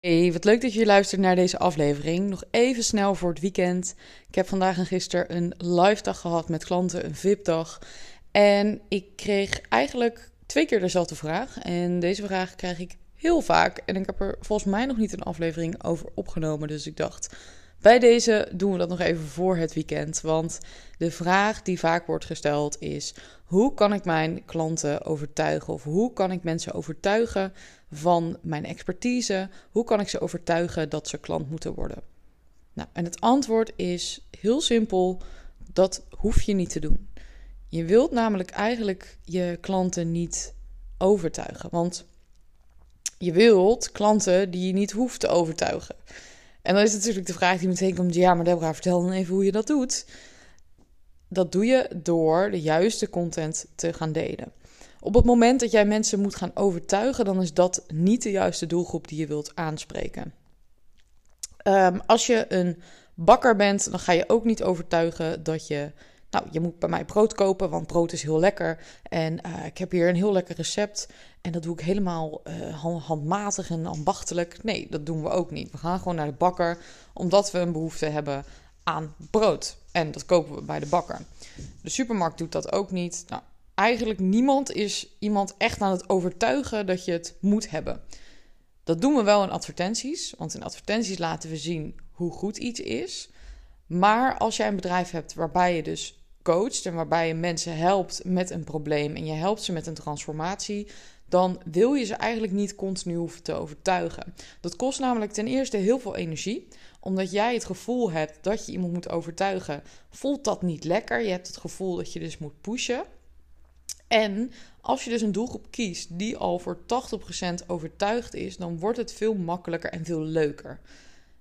Hey, wat leuk dat je luistert naar deze aflevering. Nog even snel voor het weekend. Ik heb vandaag en gisteren een live dag gehad met klanten, een VIP-dag. En ik kreeg eigenlijk twee keer dezelfde vraag. En deze vraag krijg ik heel vaak. En ik heb er volgens mij nog niet een aflevering over opgenomen. Dus ik dacht, bij deze doen we dat nog even voor het weekend. Want de vraag die vaak wordt gesteld is: hoe kan ik mijn klanten overtuigen? Of hoe kan ik mensen overtuigen van mijn expertise? Hoe kan ik ze overtuigen dat ze klant moeten worden? Nou, en het antwoord is heel simpel: dat hoef je niet te doen. Je wilt namelijk eigenlijk je klanten niet overtuigen. Want je wilt klanten die je niet hoeft te overtuigen. En dan is natuurlijk de vraag die meteen komt: ja, maar Deborah, vertel dan even hoe je dat doet. Dat doe je door de juiste content te gaan delen. Op het moment dat jij mensen moet gaan overtuigen, dan is dat niet de juiste doelgroep die je wilt aanspreken. Ehm, als je een bakker bent, dan ga je ook niet overtuigen dat je nou, je moet bij mij brood kopen, want brood is heel lekker. En uh, ik heb hier een heel lekker recept. En dat doe ik helemaal uh, handmatig en ambachtelijk. Nee, dat doen we ook niet. We gaan gewoon naar de bakker, omdat we een behoefte hebben aan brood. En dat kopen we bij de bakker. De supermarkt doet dat ook niet. Nou, eigenlijk niemand is iemand echt aan het overtuigen dat je het moet hebben. Dat doen we wel in advertenties, want in advertenties laten we zien hoe goed iets is. Maar als jij een bedrijf hebt waarbij je dus coacht en waarbij je mensen helpt met een probleem en je helpt ze met een transformatie, dan wil je ze eigenlijk niet continu hoeven te overtuigen. Dat kost namelijk ten eerste heel veel energie, omdat jij het gevoel hebt dat je iemand moet overtuigen, voelt dat niet lekker. Je hebt het gevoel dat je dus moet pushen. En als je dus een doelgroep kiest die al voor 80% overtuigd is, dan wordt het veel makkelijker en veel leuker.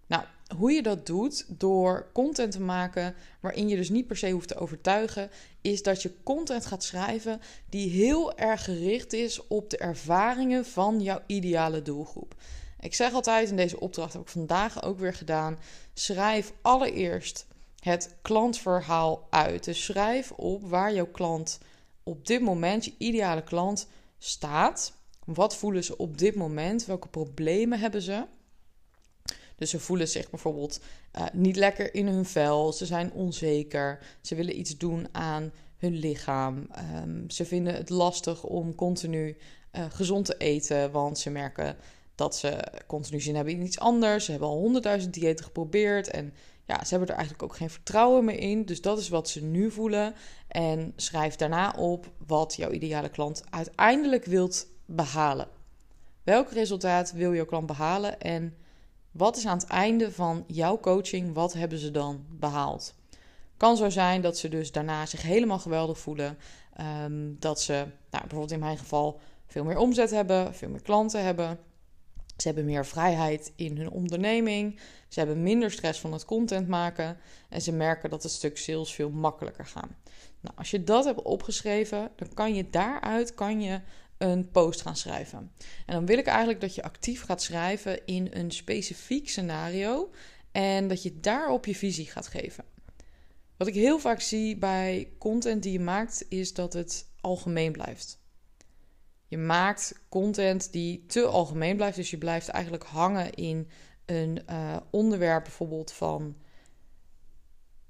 Nou, hoe je dat doet door content te maken waarin je dus niet per se hoeft te overtuigen, is dat je content gaat schrijven die heel erg gericht is op de ervaringen van jouw ideale doelgroep. Ik zeg altijd in deze opdracht, heb ik vandaag ook weer gedaan, schrijf allereerst het klantverhaal uit. Dus schrijf op waar jouw klant op dit moment, je ideale klant, staat. Wat voelen ze op dit moment? Welke problemen hebben ze? Dus ze voelen zich bijvoorbeeld uh, niet lekker in hun vel. Ze zijn onzeker. Ze willen iets doen aan hun lichaam. Um, ze vinden het lastig om continu uh, gezond te eten, want ze merken dat ze continu zin hebben in iets anders. Ze hebben al honderdduizend diëten geprobeerd en ja, ze hebben er eigenlijk ook geen vertrouwen meer in. Dus dat is wat ze nu voelen. En schrijf daarna op wat jouw ideale klant uiteindelijk wilt behalen. Welk resultaat wil jouw klant behalen en wat is aan het einde van jouw coaching, wat hebben ze dan behaald? Kan zo zijn dat ze dus daarna zich helemaal geweldig voelen. Um, dat ze, nou, bijvoorbeeld in mijn geval, veel meer omzet hebben, veel meer klanten hebben. Ze hebben meer vrijheid in hun onderneming. Ze hebben minder stress van het content maken. En ze merken dat het stuk sales veel makkelijker gaat. Nou, als je dat hebt opgeschreven, dan kan je daaruit kan je een post gaan schrijven. En dan wil ik eigenlijk dat je actief gaat schrijven in een specifiek scenario en dat je daarop je visie gaat geven. Wat ik heel vaak zie bij content die je maakt, is dat het algemeen blijft. Je maakt content die te algemeen blijft, dus je blijft eigenlijk hangen in een uh, onderwerp bijvoorbeeld van.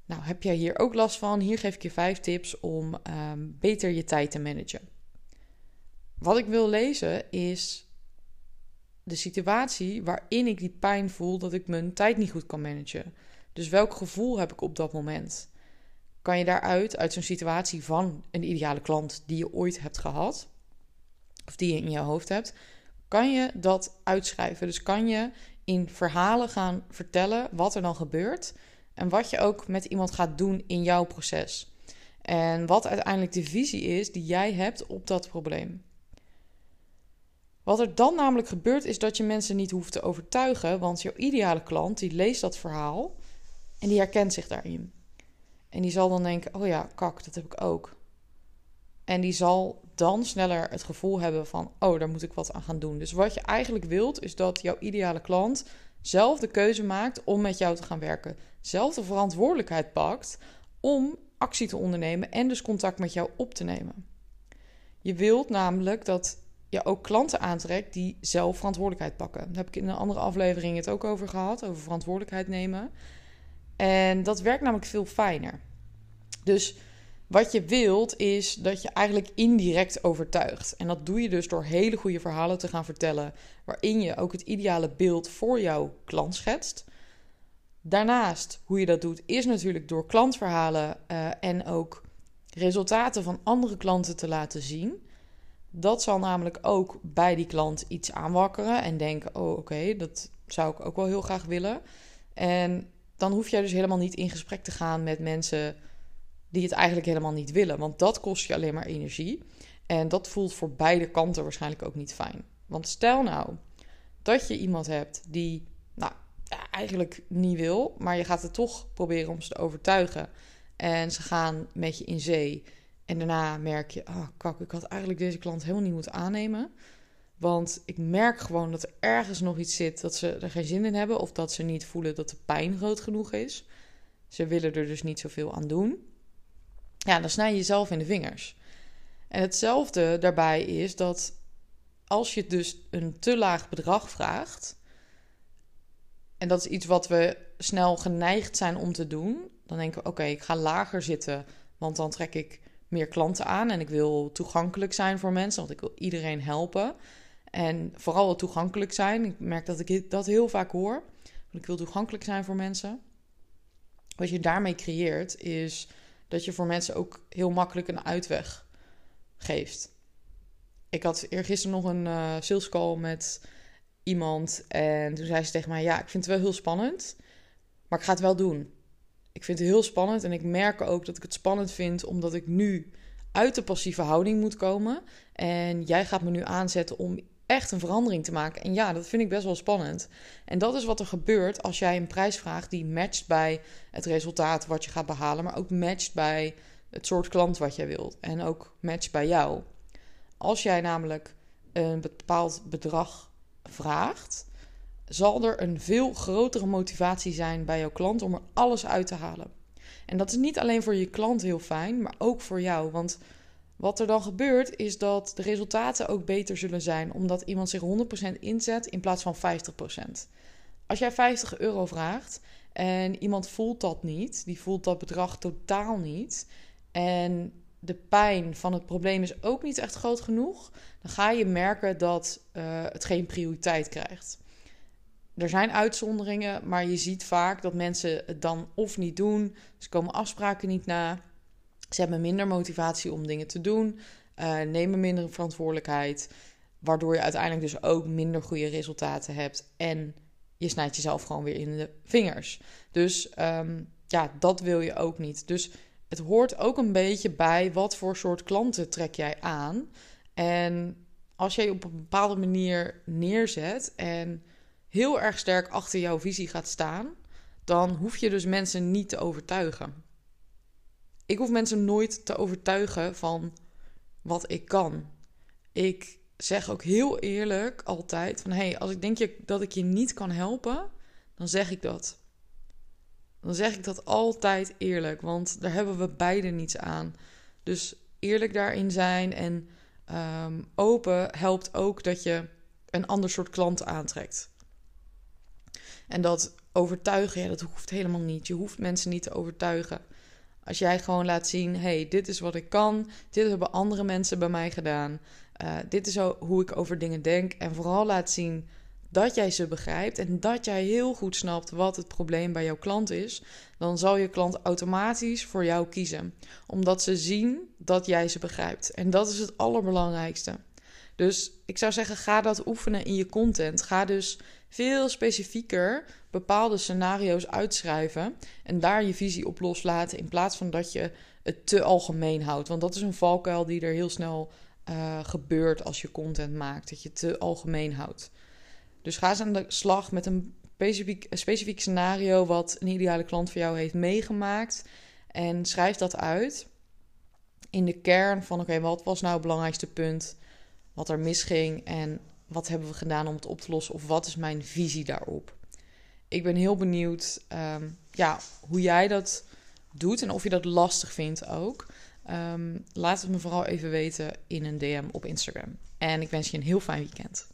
Nou, heb jij hier ook last van? Hier geef ik je vijf tips om um, beter je tijd te managen. Wat ik wil lezen is de situatie waarin ik die pijn voel dat ik mijn tijd niet goed kan managen. Dus welk gevoel heb ik op dat moment? Kan je daaruit, uit zo'n situatie van een ideale klant die je ooit hebt gehad, of die je in je hoofd hebt, kan je dat uitschrijven. Dus kan je in verhalen gaan vertellen wat er dan gebeurt en wat je ook met iemand gaat doen in jouw proces. En wat uiteindelijk de visie is die jij hebt op dat probleem. Wat er dan namelijk gebeurt is dat je mensen niet hoeft te overtuigen, want jouw ideale klant die leest dat verhaal en die herkent zich daarin. En die zal dan denken: "Oh ja, kak, dat heb ik ook." En die zal dan sneller het gevoel hebben van: "Oh, daar moet ik wat aan gaan doen." Dus wat je eigenlijk wilt is dat jouw ideale klant zelf de keuze maakt om met jou te gaan werken, zelf de verantwoordelijkheid pakt om actie te ondernemen en dus contact met jou op te nemen. Je wilt namelijk dat je ook klanten aantrekt die zelf verantwoordelijkheid pakken. Daar heb ik in een andere aflevering het ook over gehad, over verantwoordelijkheid nemen. En dat werkt namelijk veel fijner. Dus wat je wilt is dat je eigenlijk indirect overtuigt. En dat doe je dus door hele goede verhalen te gaan vertellen, waarin je ook het ideale beeld voor jouw klant schetst. Daarnaast, hoe je dat doet, is natuurlijk door klantverhalen uh, en ook resultaten van andere klanten te laten zien. Dat zal namelijk ook bij die klant iets aanwakkeren en denken: oh, oké, dat zou ik ook wel heel graag willen. En dan hoef jij dus helemaal niet in gesprek te gaan met mensen die het eigenlijk helemaal niet willen. Want dat kost je alleen maar energie. En dat voelt voor beide kanten waarschijnlijk ook niet fijn. Want stel nou dat je iemand hebt die nou, eigenlijk niet wil, maar je gaat het toch proberen om ze te overtuigen. En ze gaan met je in zee. En daarna merk je, oh kak, ik had eigenlijk deze klant helemaal niet moeten aannemen. Want ik merk gewoon dat er ergens nog iets zit dat ze er geen zin in hebben. Of dat ze niet voelen dat de pijn groot genoeg is. Ze willen er dus niet zoveel aan doen. Ja, dan snij je jezelf in de vingers. En hetzelfde daarbij is dat als je dus een te laag bedrag vraagt. En dat is iets wat we snel geneigd zijn om te doen. Dan denken we: oké, ik ga lager zitten. Want dan trek ik meer klanten aan. En ik wil toegankelijk zijn voor mensen. Want ik wil iedereen helpen. En vooral toegankelijk zijn. Ik merk dat ik dat heel vaak hoor. Ik wil toegankelijk zijn voor mensen. Wat je daarmee creëert is dat je voor mensen ook heel makkelijk een uitweg geeft. Ik had eergisteren nog een uh, sales call met iemand. En toen zei ze tegen mij: Ja, ik vind het wel heel spannend. Maar ik ga het wel doen. Ik vind het heel spannend. En ik merk ook dat ik het spannend vind omdat ik nu uit de passieve houding moet komen. En jij gaat me nu aanzetten om echt een verandering te maken. En ja, dat vind ik best wel spannend. En dat is wat er gebeurt als jij een prijs vraagt die matcht bij het resultaat wat je gaat behalen, maar ook matcht bij het soort klant wat jij wilt en ook matcht bij jou. Als jij namelijk een bepaald bedrag vraagt, zal er een veel grotere motivatie zijn bij jouw klant om er alles uit te halen. En dat is niet alleen voor je klant heel fijn, maar ook voor jou. Want wat er dan gebeurt is dat de resultaten ook beter zullen zijn, omdat iemand zich 100% inzet in plaats van 50%. Als jij 50 euro vraagt en iemand voelt dat niet, die voelt dat bedrag totaal niet, en de pijn van het probleem is ook niet echt groot genoeg, dan ga je merken dat uh, het geen prioriteit krijgt. Er zijn uitzonderingen, maar je ziet vaak dat mensen het dan of niet doen, ze komen afspraken niet na. Ze hebben minder motivatie om dingen te doen, uh, nemen minder verantwoordelijkheid, waardoor je uiteindelijk dus ook minder goede resultaten hebt en je snijdt jezelf gewoon weer in de vingers. Dus um, ja, dat wil je ook niet. Dus het hoort ook een beetje bij wat voor soort klanten trek jij aan. En als jij op een bepaalde manier neerzet en heel erg sterk achter jouw visie gaat staan, dan hoef je dus mensen niet te overtuigen. Ik hoef mensen nooit te overtuigen van wat ik kan. Ik zeg ook heel eerlijk altijd van... hé, hey, als ik denk je, dat ik je niet kan helpen, dan zeg ik dat. Dan zeg ik dat altijd eerlijk, want daar hebben we beide niets aan. Dus eerlijk daarin zijn en um, open helpt ook dat je een ander soort klant aantrekt. En dat overtuigen, ja, dat hoeft helemaal niet. Je hoeft mensen niet te overtuigen. Als jij gewoon laat zien: hey, dit is wat ik kan, dit hebben andere mensen bij mij gedaan, uh, dit is hoe ik over dingen denk. En vooral laat zien dat jij ze begrijpt en dat jij heel goed snapt wat het probleem bij jouw klant is, dan zal je klant automatisch voor jou kiezen. Omdat ze zien dat jij ze begrijpt. En dat is het allerbelangrijkste. Dus ik zou zeggen, ga dat oefenen in je content. Ga dus veel specifieker bepaalde scenario's uitschrijven en daar je visie op loslaten in plaats van dat je het te algemeen houdt. Want dat is een valkuil die er heel snel uh, gebeurt als je content maakt, dat je het te algemeen houdt. Dus ga eens aan de slag met een specifiek, een specifiek scenario wat een ideale klant voor jou heeft meegemaakt en schrijf dat uit in de kern van oké, wat was nou het belangrijkste punt wat er misging en wat hebben we gedaan om het op te lossen of wat is mijn visie daarop. Ik ben heel benieuwd um, ja, hoe jij dat doet en of je dat lastig vindt ook. laat het me vooral even weten in een DM op Instagram. En ik wens je een heel fijn weekend.